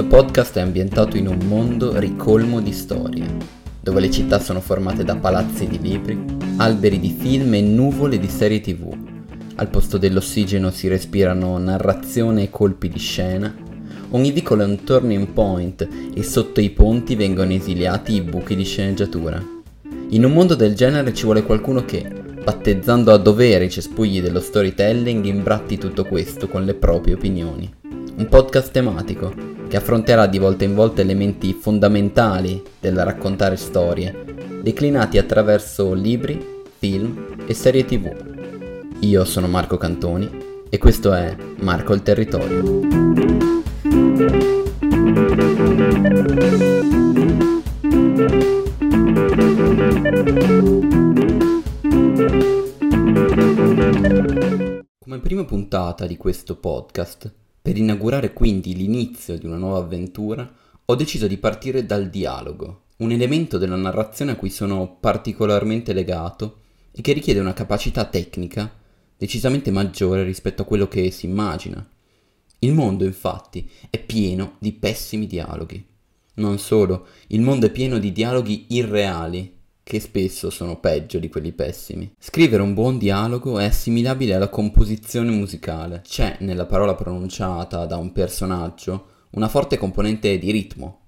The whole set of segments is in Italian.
Questo podcast è ambientato in un mondo ricolmo di storie, dove le città sono formate da palazzi di libri, alberi di film e nuvole di serie tv. Al posto dell'ossigeno si respirano narrazione e colpi di scena. Ogni vicolo è un turning point e sotto i ponti vengono esiliati i buchi di sceneggiatura. In un mondo del genere ci vuole qualcuno che, battezzando a dovere i cespugli dello storytelling, imbratti tutto questo con le proprie opinioni. Un podcast tematico che affronterà di volta in volta elementi fondamentali del raccontare storie, declinati attraverso libri, film e serie tv. Io sono Marco Cantoni e questo è Marco il Territorio. Come prima puntata di questo podcast per inaugurare quindi l'inizio di una nuova avventura, ho deciso di partire dal dialogo, un elemento della narrazione a cui sono particolarmente legato e che richiede una capacità tecnica decisamente maggiore rispetto a quello che si immagina. Il mondo, infatti, è pieno di pessimi dialoghi. Non solo, il mondo è pieno di dialoghi irreali, che spesso sono peggio di quelli pessimi. Scrivere un buon dialogo è assimilabile alla composizione musicale. C'è nella parola pronunciata da un personaggio una forte componente di ritmo.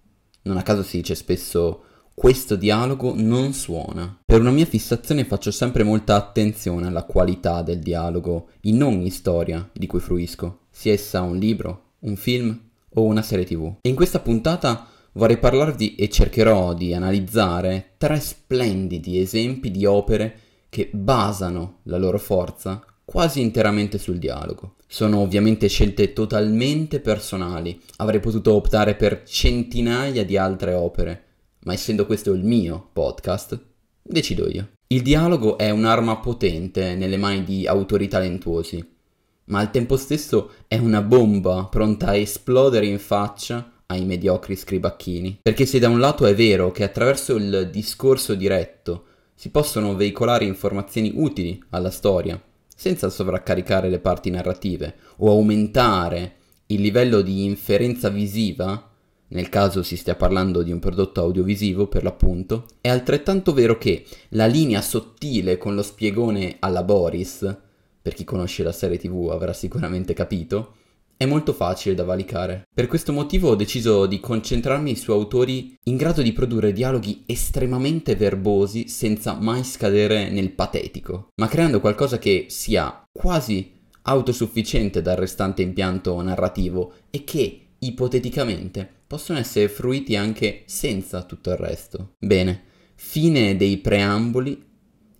Non a caso si dice spesso questo dialogo non suona. Per una mia fissazione faccio sempre molta attenzione alla qualità del dialogo in ogni storia di cui fruisco, sia essa un libro, un film o una serie tv. E in questa puntata vorrei parlarvi e cercherò di analizzare tre splendidi esempi di opere che basano la loro forza quasi interamente sul dialogo. Sono ovviamente scelte totalmente personali, avrei potuto optare per centinaia di altre opere, ma essendo questo il mio podcast, decido io. Il dialogo è un'arma potente nelle mani di autori talentuosi, ma al tempo stesso è una bomba pronta a esplodere in faccia ai mediocri scribacchini. Perché se da un lato è vero che attraverso il discorso diretto si possono veicolare informazioni utili alla storia, senza sovraccaricare le parti narrative o aumentare il livello di inferenza visiva, nel caso si stia parlando di un prodotto audiovisivo per l'appunto, è altrettanto vero che la linea sottile con lo spiegone alla Boris, per chi conosce la serie tv avrà sicuramente capito, è molto facile da valicare. Per questo motivo ho deciso di concentrarmi su autori in grado di produrre dialoghi estremamente verbosi senza mai scadere nel patetico, ma creando qualcosa che sia quasi autosufficiente dal restante impianto narrativo e che, ipoteticamente, possono essere fruiti anche senza tutto il resto. Bene, fine dei preamboli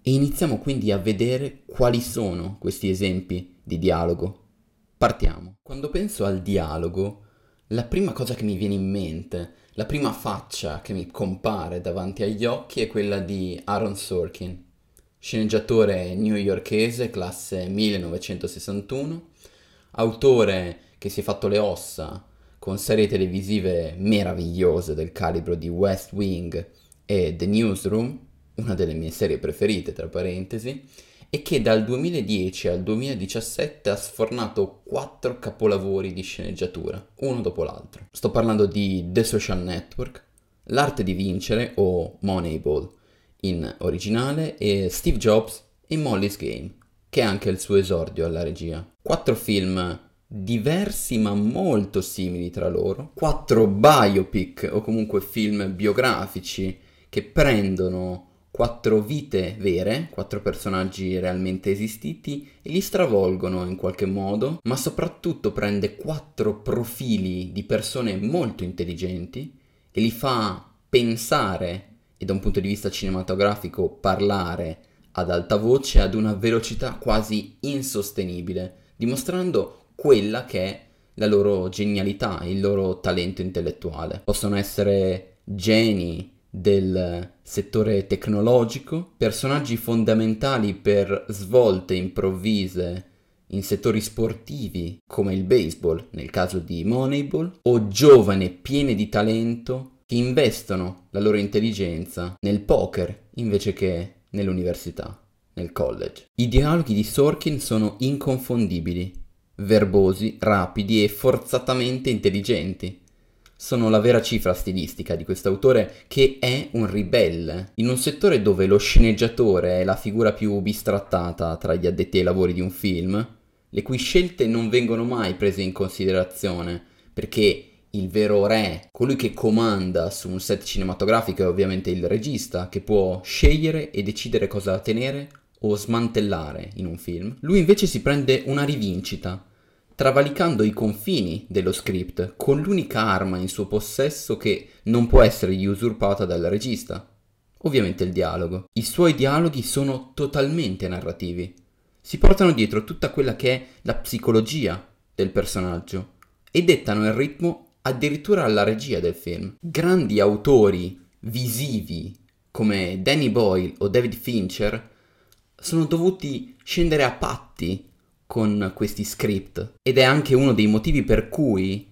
e iniziamo quindi a vedere quali sono questi esempi di dialogo Partiamo. Quando penso al dialogo, la prima cosa che mi viene in mente, la prima faccia che mi compare davanti agli occhi è quella di Aaron Sorkin, sceneggiatore newyorkese classe 1961, autore che si è fatto le ossa con serie televisive meravigliose del calibro di West Wing e The Newsroom, una delle mie serie preferite tra parentesi, e che dal 2010 al 2017 ha sfornato quattro capolavori di sceneggiatura, uno dopo l'altro. Sto parlando di The Social Network, L'arte di vincere o Moneyball in originale e Steve Jobs in Molly's Game, che è anche il suo esordio alla regia. Quattro film diversi ma molto simili tra loro, quattro biopic o comunque film biografici che prendono quattro vite vere, quattro personaggi realmente esistiti e li stravolgono in qualche modo, ma soprattutto prende quattro profili di persone molto intelligenti e li fa pensare e da un punto di vista cinematografico parlare ad alta voce ad una velocità quasi insostenibile, dimostrando quella che è la loro genialità, il loro talento intellettuale. Possono essere geni del settore tecnologico, personaggi fondamentali per svolte improvvise in settori sportivi come il baseball nel caso di Moneyball o giovani pieni di talento che investono la loro intelligenza nel poker invece che nell'università, nel college. I dialoghi di Sorkin sono inconfondibili, verbosi, rapidi e forzatamente intelligenti sono la vera cifra stilistica di quest'autore che è un ribelle. In un settore dove lo sceneggiatore è la figura più bistrattata tra gli addetti ai lavori di un film, le cui scelte non vengono mai prese in considerazione, perché il vero re, colui che comanda su un set cinematografico è ovviamente il regista, che può scegliere e decidere cosa tenere o smantellare in un film. Lui invece si prende una rivincita travalicando i confini dello script con l'unica arma in suo possesso che non può essergli usurpata dal regista, ovviamente il dialogo. I suoi dialoghi sono totalmente narrativi, si portano dietro tutta quella che è la psicologia del personaggio e dettano il ritmo addirittura alla regia del film. Grandi autori visivi come Danny Boyle o David Fincher sono dovuti scendere a patti con questi script ed è anche uno dei motivi per cui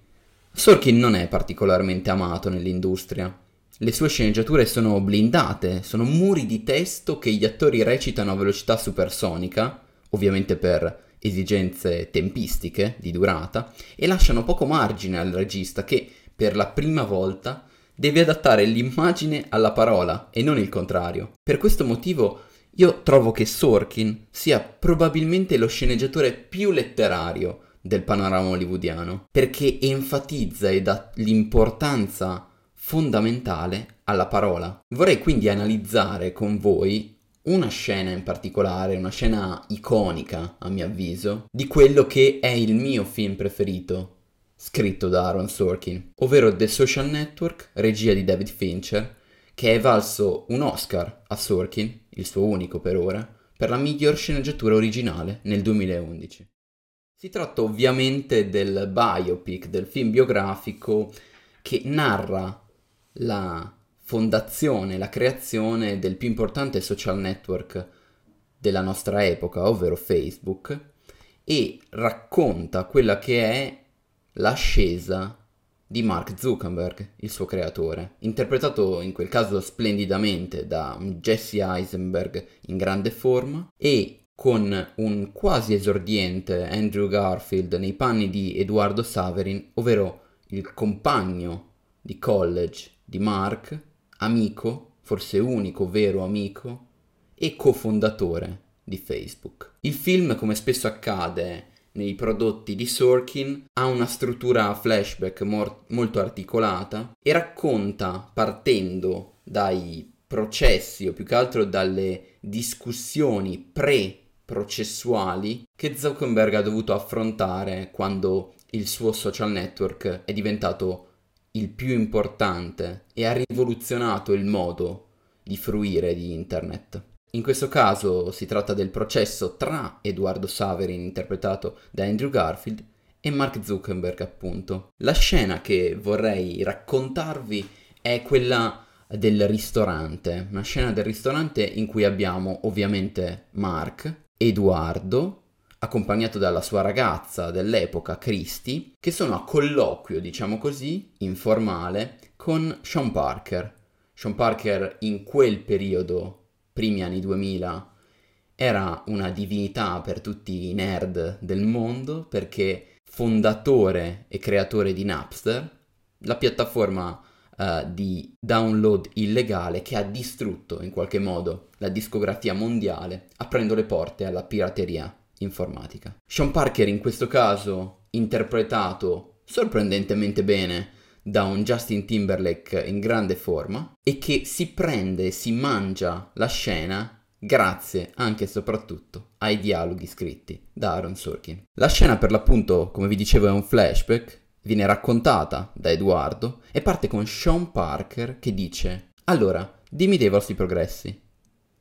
Sorkin non è particolarmente amato nell'industria. Le sue sceneggiature sono blindate, sono muri di testo che gli attori recitano a velocità supersonica, ovviamente per esigenze tempistiche di durata, e lasciano poco margine al regista che, per la prima volta, deve adattare l'immagine alla parola e non il contrario. Per questo motivo io trovo che Sorkin sia probabilmente lo sceneggiatore più letterario del panorama hollywoodiano, perché enfatizza e dà l'importanza fondamentale alla parola. Vorrei quindi analizzare con voi una scena in particolare, una scena iconica a mio avviso, di quello che è il mio film preferito, scritto da Aaron Sorkin, ovvero The Social Network, regia di David Fincher, che è valso un Oscar a Sorkin il suo unico per ora, per la miglior sceneggiatura originale nel 2011. Si tratta ovviamente del biopic, del film biografico che narra la fondazione, la creazione del più importante social network della nostra epoca, ovvero Facebook, e racconta quella che è l'ascesa di Mark Zuckerberg, il suo creatore, interpretato in quel caso splendidamente da Jesse Eisenberg in grande forma e con un quasi esordiente Andrew Garfield nei panni di Edoardo Saverin, ovvero il compagno di college di Mark, amico, forse unico vero amico, e cofondatore di Facebook. Il film, come spesso accade nei prodotti di Sorkin ha una struttura flashback mor- molto articolata e racconta partendo dai processi o più che altro dalle discussioni pre-processuali che Zuckerberg ha dovuto affrontare quando il suo social network è diventato il più importante e ha rivoluzionato il modo di fruire di internet. In questo caso si tratta del processo tra Edoardo Saverin, interpretato da Andrew Garfield, e Mark Zuckerberg, appunto. La scena che vorrei raccontarvi è quella del ristorante, una scena del ristorante in cui abbiamo ovviamente Mark, Edoardo, accompagnato dalla sua ragazza dell'epoca, Christy, che sono a colloquio, diciamo così, informale, con Sean Parker. Sean Parker in quel periodo primi anni 2000 era una divinità per tutti i nerd del mondo perché fondatore e creatore di Napster, la piattaforma uh, di download illegale che ha distrutto in qualche modo la discografia mondiale aprendo le porte alla pirateria informatica. Sean Parker in questo caso interpretato sorprendentemente bene da un Justin Timberlake in grande forma e che si prende e si mangia la scena grazie anche e soprattutto ai dialoghi scritti da Aaron Sorkin. La scena per l'appunto, come vi dicevo, è un flashback, viene raccontata da Edoardo e parte con Sean Parker che dice Allora, dimmi dei vostri progressi.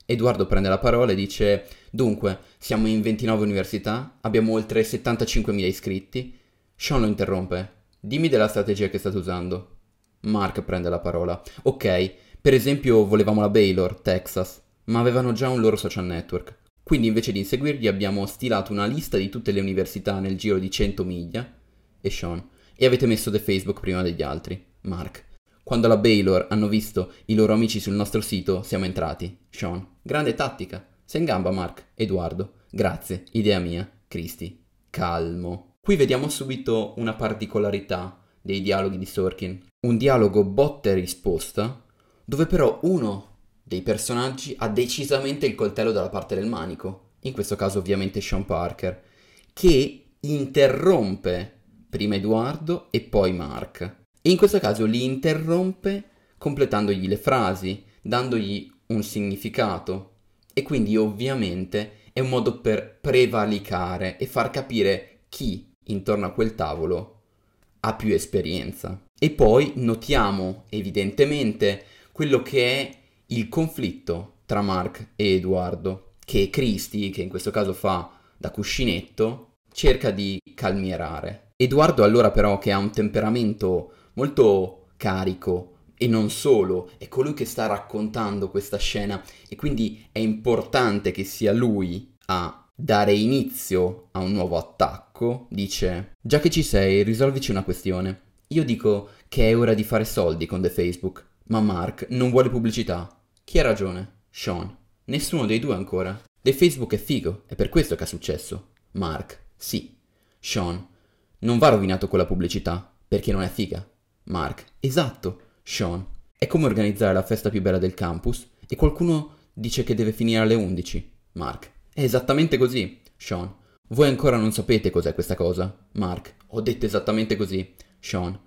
Edoardo prende la parola e dice Dunque, siamo in 29 università, abbiamo oltre 75.000 iscritti. Sean lo interrompe Dimmi della strategia che state usando. Mark prende la parola. Ok, per esempio volevamo la Baylor, Texas, ma avevano già un loro social network. Quindi invece di inseguirli abbiamo stilato una lista di tutte le università nel giro di 100 miglia. E Sean. E avete messo The Facebook prima degli altri. Mark. Quando la Baylor hanno visto i loro amici sul nostro sito, siamo entrati. Sean. Grande tattica. Sei in gamba, Mark. Edoardo. Grazie. Idea mia. Cristi. Calmo. Qui vediamo subito una particolarità dei dialoghi di Sorkin. Un dialogo botta e risposta, dove però uno dei personaggi ha decisamente il coltello dalla parte del manico, in questo caso ovviamente Sean Parker, che interrompe prima Edoardo e poi Mark. E in questo caso li interrompe completandogli le frasi, dandogli un significato. E quindi ovviamente è un modo per prevalicare e far capire chi intorno a quel tavolo ha più esperienza. E poi notiamo evidentemente quello che è il conflitto tra Mark e Edoardo, che Christy, che in questo caso fa da cuscinetto, cerca di calmierare. Edoardo allora però che ha un temperamento molto carico e non solo, è colui che sta raccontando questa scena e quindi è importante che sia lui a dare inizio a un nuovo attacco, dice già che ci sei, risolvici una questione. Io dico che è ora di fare soldi con The Facebook, ma Mark non vuole pubblicità. Chi ha ragione? Sean. Nessuno dei due ancora. The Facebook è figo, è per questo che ha successo. Mark. Sì. Sean. Non va rovinato con la pubblicità, perché non è figa. Mark. Esatto. Sean. È come organizzare la festa più bella del campus e qualcuno dice che deve finire alle 11. Mark. È esattamente così. Sean. Voi ancora non sapete cos'è questa cosa. Mark. Ho detto esattamente così. Sean.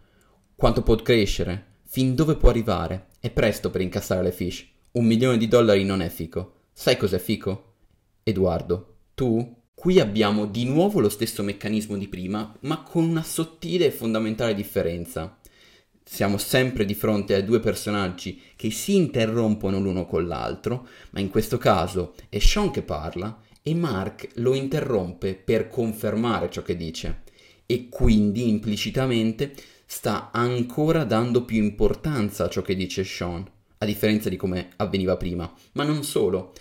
Quanto può crescere? Fin dove può arrivare? È presto per incassare le fish. Un milione di dollari non è fico. Sai cos'è fico? Edoardo. Tu? Qui abbiamo di nuovo lo stesso meccanismo di prima, ma con una sottile e fondamentale differenza. Siamo sempre di fronte a due personaggi che si interrompono l'uno con l'altro, ma in questo caso è Sean che parla e Mark lo interrompe per confermare ciò che dice. E quindi implicitamente sta ancora dando più importanza a ciò che dice Sean, a differenza di come avveniva prima. Ma non solo,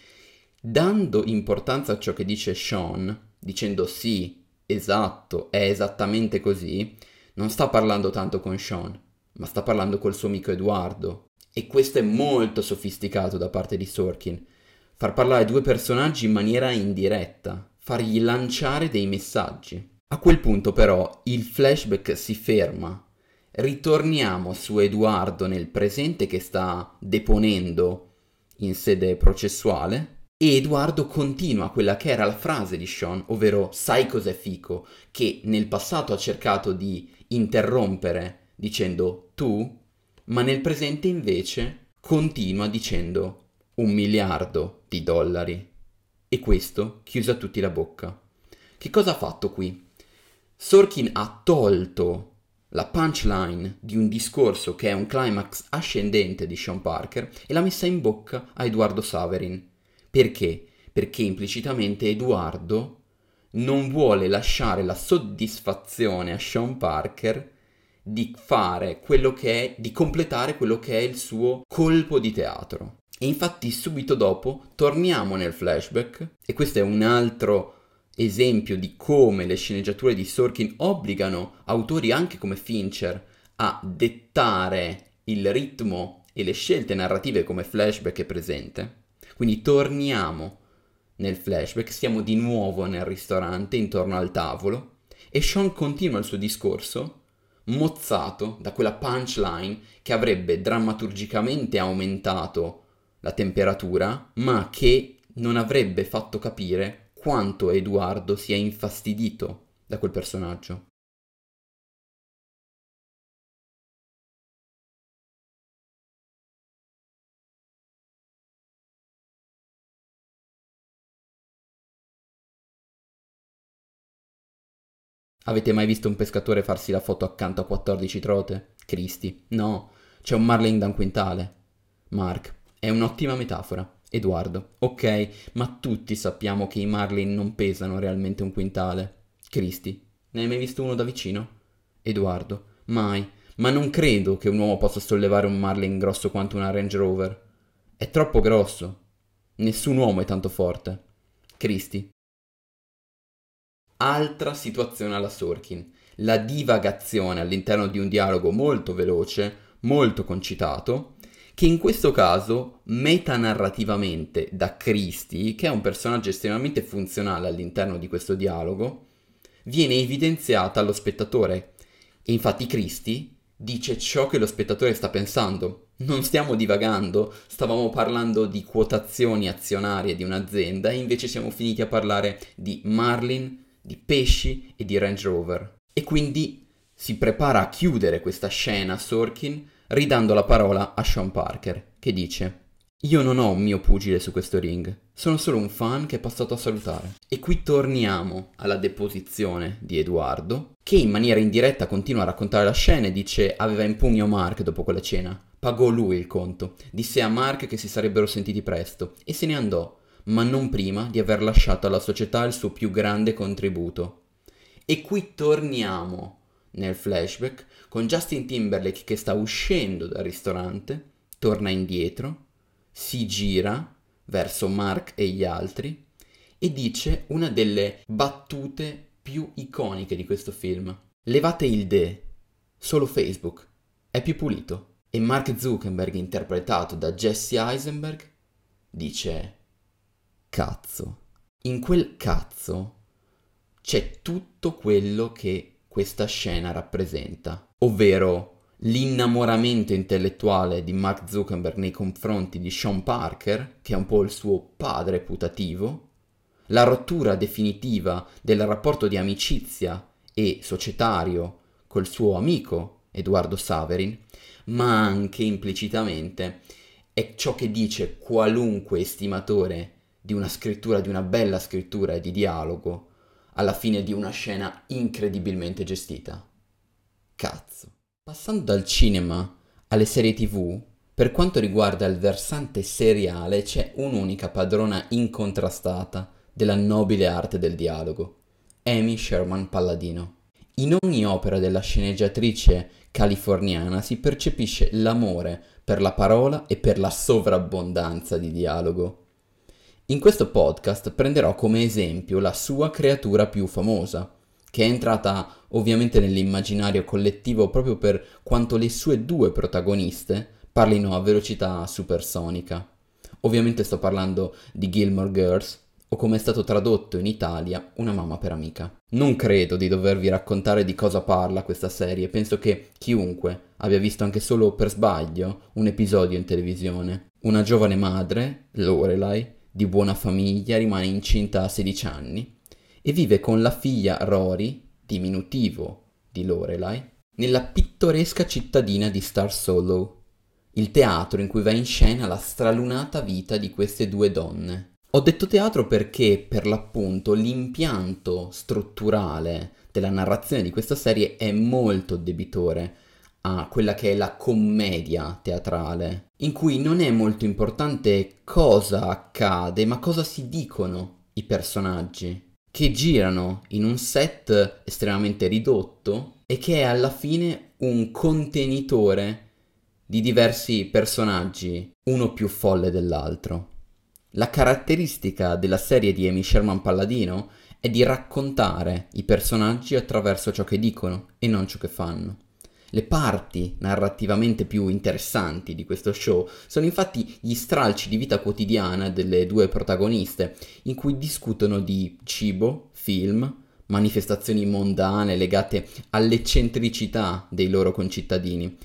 dando importanza a ciò che dice Sean, dicendo sì, esatto, è esattamente così, non sta parlando tanto con Sean, ma sta parlando col suo amico Edoardo. E questo è molto sofisticato da parte di Sorkin. Far parlare due personaggi in maniera indiretta, fargli lanciare dei messaggi. A quel punto però il flashback si ferma. Ritorniamo su Edoardo nel presente che sta deponendo in sede processuale e Edoardo continua quella che era la frase di Sean, ovvero sai cos'è fico, che nel passato ha cercato di interrompere dicendo tu, ma nel presente invece continua dicendo un miliardo di dollari. E questo chiuse a tutti la bocca. Che cosa ha fatto qui? Sorkin ha tolto la punchline di un discorso che è un climax ascendente di Sean Parker e l'ha messa in bocca a Edoardo Saverin. Perché? Perché implicitamente Edoardo non vuole lasciare la soddisfazione a Sean Parker di fare quello che è, di completare quello che è il suo colpo di teatro. E infatti subito dopo torniamo nel flashback e questo è un altro esempio di come le sceneggiature di Sorkin obbligano autori anche come Fincher a dettare il ritmo e le scelte narrative come flashback è presente. Quindi torniamo nel flashback, siamo di nuovo nel ristorante intorno al tavolo e Sean continua il suo discorso mozzato da quella punchline che avrebbe drammaturgicamente aumentato la temperatura, ma che non avrebbe fatto capire quanto Edoardo sia infastidito da quel personaggio. Avete mai visto un pescatore farsi la foto accanto a 14 trote? Cristi. No, c'è un marlin da un quintale. Mark, è un'ottima metafora. Edoardo, ok, ma tutti sappiamo che i marlin non pesano realmente un quintale. Cristi, ne hai mai visto uno da vicino? Edoardo, mai, ma non credo che un uomo possa sollevare un marlin grosso quanto una Range Rover. È troppo grosso. Nessun uomo è tanto forte. Cristi, altra situazione alla Sorkin, la divagazione all'interno di un dialogo molto veloce, molto concitato, che in questo caso metanarrativamente da Christie, che è un personaggio estremamente funzionale all'interno di questo dialogo, viene evidenziata allo spettatore, E infatti Christie dice ciò che lo spettatore sta pensando. Non stiamo divagando, stavamo parlando di quotazioni azionarie di un'azienda e invece siamo finiti a parlare di Marlin, di pesci e di Range Rover. E quindi si prepara a chiudere questa scena Sorkin ridando la parola a Sean Parker, che dice io non ho un mio pugile su questo ring, sono solo un fan che è passato a salutare. E qui torniamo alla deposizione di Edoardo, che in maniera indiretta continua a raccontare la scena e dice aveva in pugno Mark dopo quella cena. Pagò lui il conto, disse a Mark che si sarebbero sentiti presto e se ne andò, ma non prima di aver lasciato alla società il suo più grande contributo. E qui torniamo nel flashback con Justin Timberlake che sta uscendo dal ristorante, torna indietro si gira verso Mark e gli altri e dice una delle battute più iconiche di questo film. Levate il de, solo Facebook è più pulito. E Mark Zuckerberg, interpretato da Jesse Eisenberg, dice cazzo. In quel cazzo c'è tutto quello che questa scena rappresenta, ovvero l'innamoramento intellettuale di Mark Zuckerberg nei confronti di Sean Parker, che è un po' il suo padre putativo, la rottura definitiva del rapporto di amicizia e societario col suo amico Edoardo Saverin, ma anche implicitamente è ciò che dice qualunque estimatore di una scrittura, di una bella scrittura e di dialogo, alla fine di una scena incredibilmente gestita. Cazzo. Passando dal cinema alle serie tv, per quanto riguarda il versante seriale c'è un'unica padrona incontrastata della nobile arte del dialogo, Amy Sherman Palladino. In ogni opera della sceneggiatrice californiana si percepisce l'amore per la parola e per la sovrabbondanza di dialogo. In questo podcast prenderò come esempio la sua creatura più famosa, che è entrata ovviamente nell'immaginario collettivo proprio per quanto le sue due protagoniste parlino a velocità supersonica. Ovviamente sto parlando di Gilmore Girls, o come è stato tradotto in Italia, Una mamma per amica. Non credo di dovervi raccontare di cosa parla questa serie, penso che chiunque abbia visto anche solo per sbaglio un episodio in televisione. Una giovane madre, Lorelai, di buona famiglia, rimane incinta a 16 anni e vive con la figlia Rory, diminutivo di Lorelai, nella pittoresca cittadina di Star Solo, il teatro in cui va in scena la stralunata vita di queste due donne. Ho detto teatro perché, per l'appunto, l'impianto strutturale della narrazione di questa serie è molto debitore a quella che è la commedia teatrale, in cui non è molto importante cosa accade, ma cosa si dicono i personaggi che girano in un set estremamente ridotto e che è alla fine un contenitore di diversi personaggi, uno più folle dell'altro. La caratteristica della serie di Amy Sherman Palladino è di raccontare i personaggi attraverso ciò che dicono e non ciò che fanno. Le parti narrativamente più interessanti di questo show sono infatti gli stralci di vita quotidiana delle due protagoniste, in cui discutono di cibo, film, manifestazioni mondane legate all'eccentricità dei loro concittadini.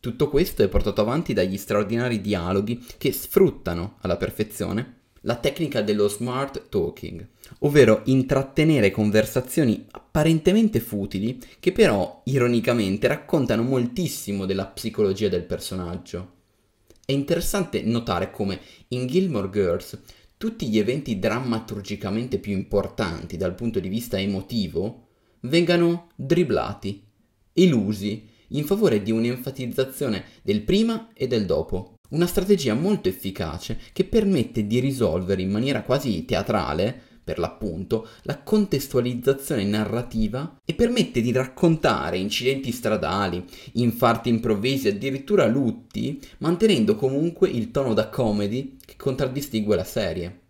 Tutto questo è portato avanti dagli straordinari dialoghi che sfruttano alla perfezione la tecnica dello smart talking, ovvero intrattenere conversazioni apparentemente futili che però ironicamente raccontano moltissimo della psicologia del personaggio. È interessante notare come in Gilmore Girls tutti gli eventi drammaturgicamente più importanti dal punto di vista emotivo vengano dribblati, elusi, in favore di un'enfatizzazione del prima e del dopo. Una strategia molto efficace che permette di risolvere in maniera quasi teatrale, per l'appunto, la contestualizzazione narrativa e permette di raccontare incidenti stradali, infarti improvvisi, addirittura lutti, mantenendo comunque il tono da comedy che contraddistingue la serie.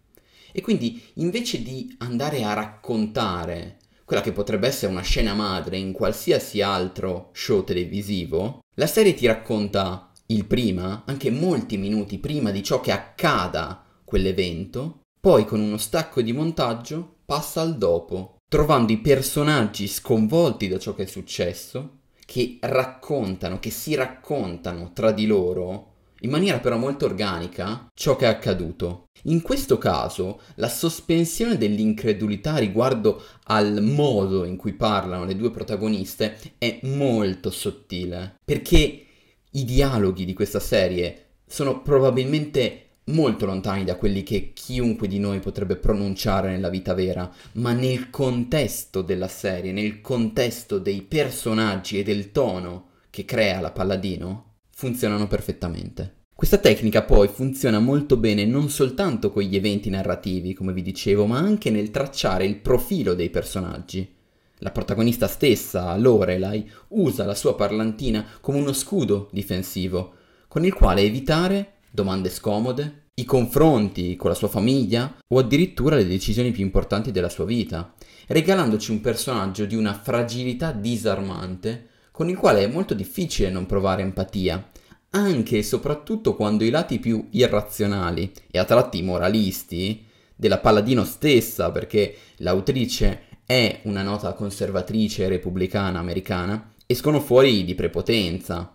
E quindi invece di andare a raccontare quella che potrebbe essere una scena madre in qualsiasi altro show televisivo, la serie ti racconta il prima, anche molti minuti prima di ciò che accada quell'evento, poi con uno stacco di montaggio passa al dopo, trovando i personaggi sconvolti da ciò che è successo, che raccontano, che si raccontano tra di loro, in maniera però molto organica, ciò che è accaduto. In questo caso, la sospensione dell'incredulità riguardo al modo in cui parlano le due protagoniste è molto sottile, perché i dialoghi di questa serie sono probabilmente molto lontani da quelli che chiunque di noi potrebbe pronunciare nella vita vera, ma nel contesto della serie, nel contesto dei personaggi e del tono che crea la Palladino, funzionano perfettamente. Questa tecnica poi funziona molto bene non soltanto con gli eventi narrativi, come vi dicevo, ma anche nel tracciare il profilo dei personaggi. La protagonista stessa, Lorelai, usa la sua parlantina come uno scudo difensivo, con il quale evitare domande scomode, i confronti con la sua famiglia o addirittura le decisioni più importanti della sua vita, regalandoci un personaggio di una fragilità disarmante con il quale è molto difficile non provare empatia, anche e soprattutto quando i lati più irrazionali e a tratti moralisti della Palladino stessa, perché l'autrice è una nota conservatrice repubblicana americana, escono fuori di prepotenza,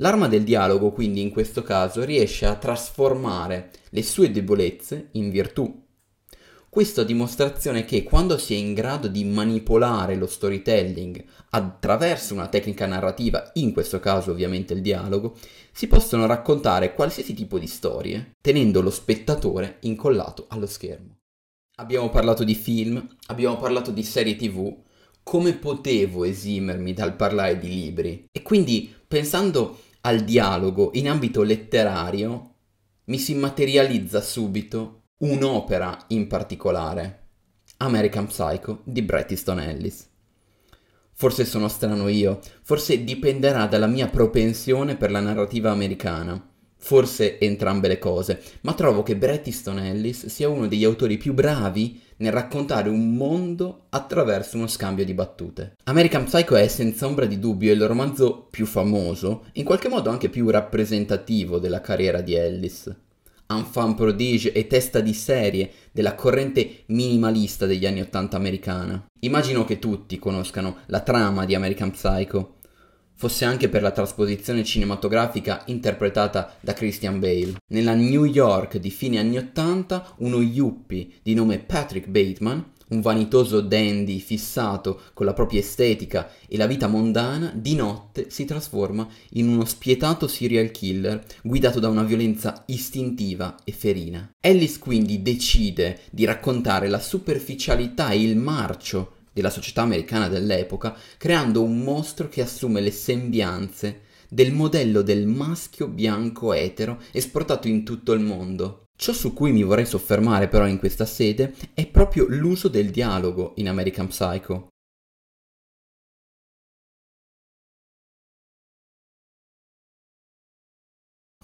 L'arma del dialogo quindi in questo caso riesce a trasformare le sue debolezze in virtù. Questo a dimostrazione che quando si è in grado di manipolare lo storytelling attraverso una tecnica narrativa, in questo caso ovviamente il dialogo, si possono raccontare qualsiasi tipo di storie, tenendo lo spettatore incollato allo schermo. Abbiamo parlato di film, abbiamo parlato di serie tv, come potevo esimermi dal parlare di libri? E quindi pensando al dialogo in ambito letterario mi si materializza subito un'opera in particolare, American Psycho di Bret Easton Ellis. Forse sono strano io, forse dipenderà dalla mia propensione per la narrativa americana, forse entrambe le cose, ma trovo che Bret Easton Ellis sia uno degli autori più bravi nel raccontare un mondo attraverso uno scambio di battute. American Psycho è senza ombra di dubbio il romanzo più famoso, in qualche modo anche più rappresentativo della carriera di Ellis. Enfant prodige e testa di serie della corrente minimalista degli anni Ottanta americana. Immagino che tutti conoscano la trama di American Psycho, fosse anche per la trasposizione cinematografica interpretata da Christian Bale. Nella New York di fine anni Ottanta, uno yuppie di nome Patrick Bateman, un vanitoso dandy fissato con la propria estetica e la vita mondana, di notte si trasforma in uno spietato serial killer guidato da una violenza istintiva e ferina. Ellis quindi decide di raccontare la superficialità e il marcio della società americana dell'epoca, creando un mostro che assume le sembianze del modello del maschio bianco etero esportato in tutto il mondo. Ciò su cui mi vorrei soffermare però in questa sede è proprio l'uso del dialogo in American Psycho.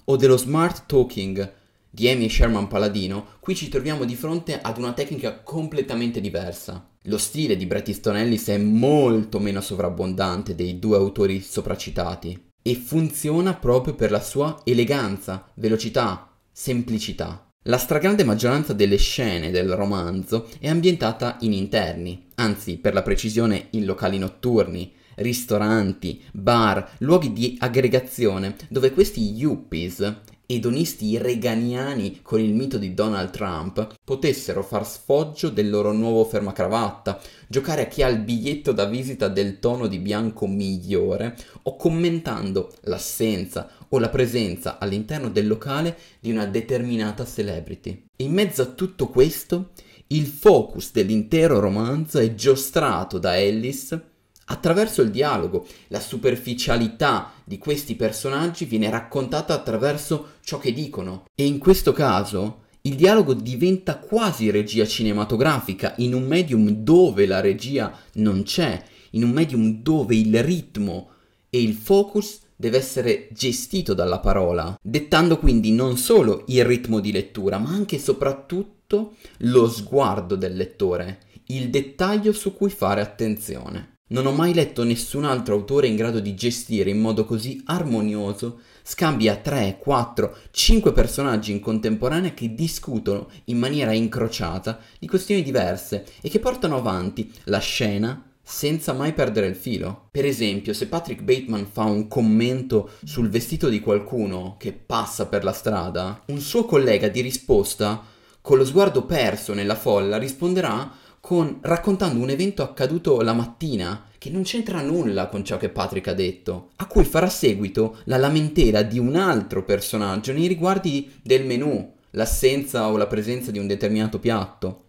O dello smart talking di Amy Sherman Paladino, qui ci troviamo di fronte ad una tecnica completamente diversa. Lo stile di Bret Easton Ellis è molto meno sovrabbondante dei due autori sopracitati e funziona proprio per la sua eleganza, velocità, semplicità. La stragrande maggioranza delle scene del romanzo è ambientata in interni, anzi per la precisione in locali notturni, ristoranti, bar, luoghi di aggregazione dove questi yuppies edonisti reganiani con il mito di Donald Trump potessero far sfoggio del loro nuovo fermacravatta, giocare a chi ha il biglietto da visita del tono di bianco migliore o commentando l'assenza o la presenza all'interno del locale di una determinata celebrity. In mezzo a tutto questo, il focus dell'intero romanzo è giostrato da Ellis Attraverso il dialogo, la superficialità di questi personaggi viene raccontata attraverso ciò che dicono e in questo caso il dialogo diventa quasi regia cinematografica in un medium dove la regia non c'è, in un medium dove il ritmo e il focus deve essere gestito dalla parola, dettando quindi non solo il ritmo di lettura, ma anche e soprattutto lo sguardo del lettore, il dettaglio su cui fare attenzione. Non ho mai letto nessun altro autore in grado di gestire in modo così armonioso scambi a 3, 4, 5 personaggi in contemporanea che discutono in maniera incrociata di questioni diverse e che portano avanti la scena senza mai perdere il filo. Per esempio, se Patrick Bateman fa un commento sul vestito di qualcuno che passa per la strada, un suo collega di risposta, con lo sguardo perso nella folla, risponderà con, raccontando un evento accaduto la mattina che non c'entra nulla con ciò che Patrick ha detto, a cui farà seguito la lamentela di un altro personaggio nei riguardi del menù, l'assenza o la presenza di un determinato piatto,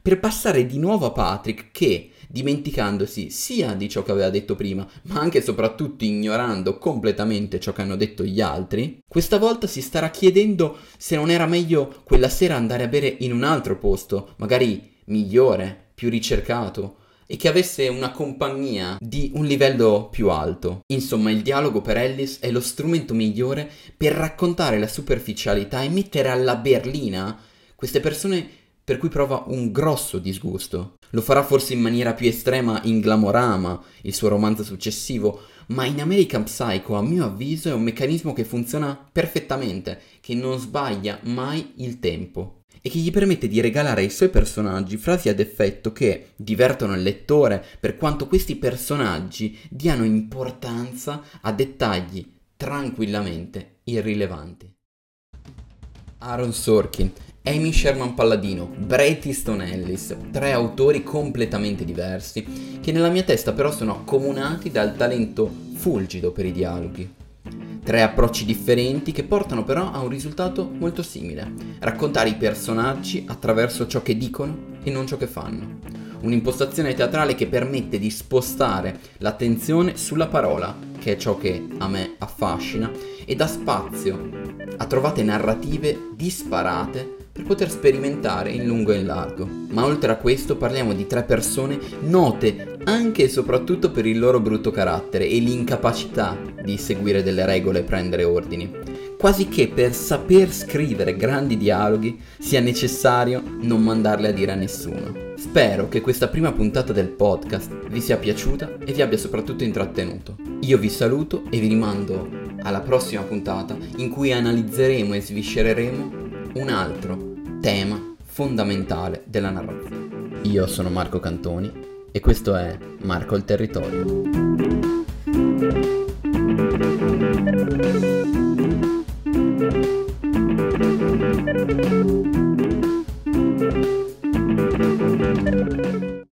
per passare di nuovo a Patrick che, dimenticandosi sia di ciò che aveva detto prima, ma anche e soprattutto ignorando completamente ciò che hanno detto gli altri, questa volta si starà chiedendo se non era meglio quella sera andare a bere in un altro posto, magari migliore, più ricercato, e che avesse una compagnia di un livello più alto. Insomma, il dialogo per Ellis è lo strumento migliore per raccontare la superficialità e mettere alla berlina queste persone per cui prova un grosso disgusto. Lo farà forse in maniera più estrema in Glamorama, il suo romanzo successivo, ma in American Psycho, a mio avviso, è un meccanismo che funziona perfettamente, che non sbaglia mai il tempo e che gli permette di regalare ai suoi personaggi frasi ad effetto che divertono il lettore per quanto questi personaggi diano importanza a dettagli tranquillamente irrilevanti. Aaron Sorkin, Amy Sherman Palladino, Bret Easton Ellis, tre autori completamente diversi che nella mia testa però sono accomunati dal talento fulgido per i dialoghi. Tre approcci differenti che portano però a un risultato molto simile. Raccontare i personaggi attraverso ciò che dicono e non ciò che fanno. Un'impostazione teatrale che permette di spostare l'attenzione sulla parola, che è ciò che a me affascina, e dà spazio a trovate narrative disparate poter sperimentare in lungo e in largo. Ma oltre a questo parliamo di tre persone note anche e soprattutto per il loro brutto carattere e l'incapacità di seguire delle regole e prendere ordini. Quasi che per saper scrivere grandi dialoghi sia necessario non mandarle a dire a nessuno. Spero che questa prima puntata del podcast vi sia piaciuta e vi abbia soprattutto intrattenuto. Io vi saluto e vi rimando alla prossima puntata in cui analizzeremo e sviscereremo un altro tema fondamentale della narrazione. Io sono Marco Cantoni e questo è Marco il Territorio.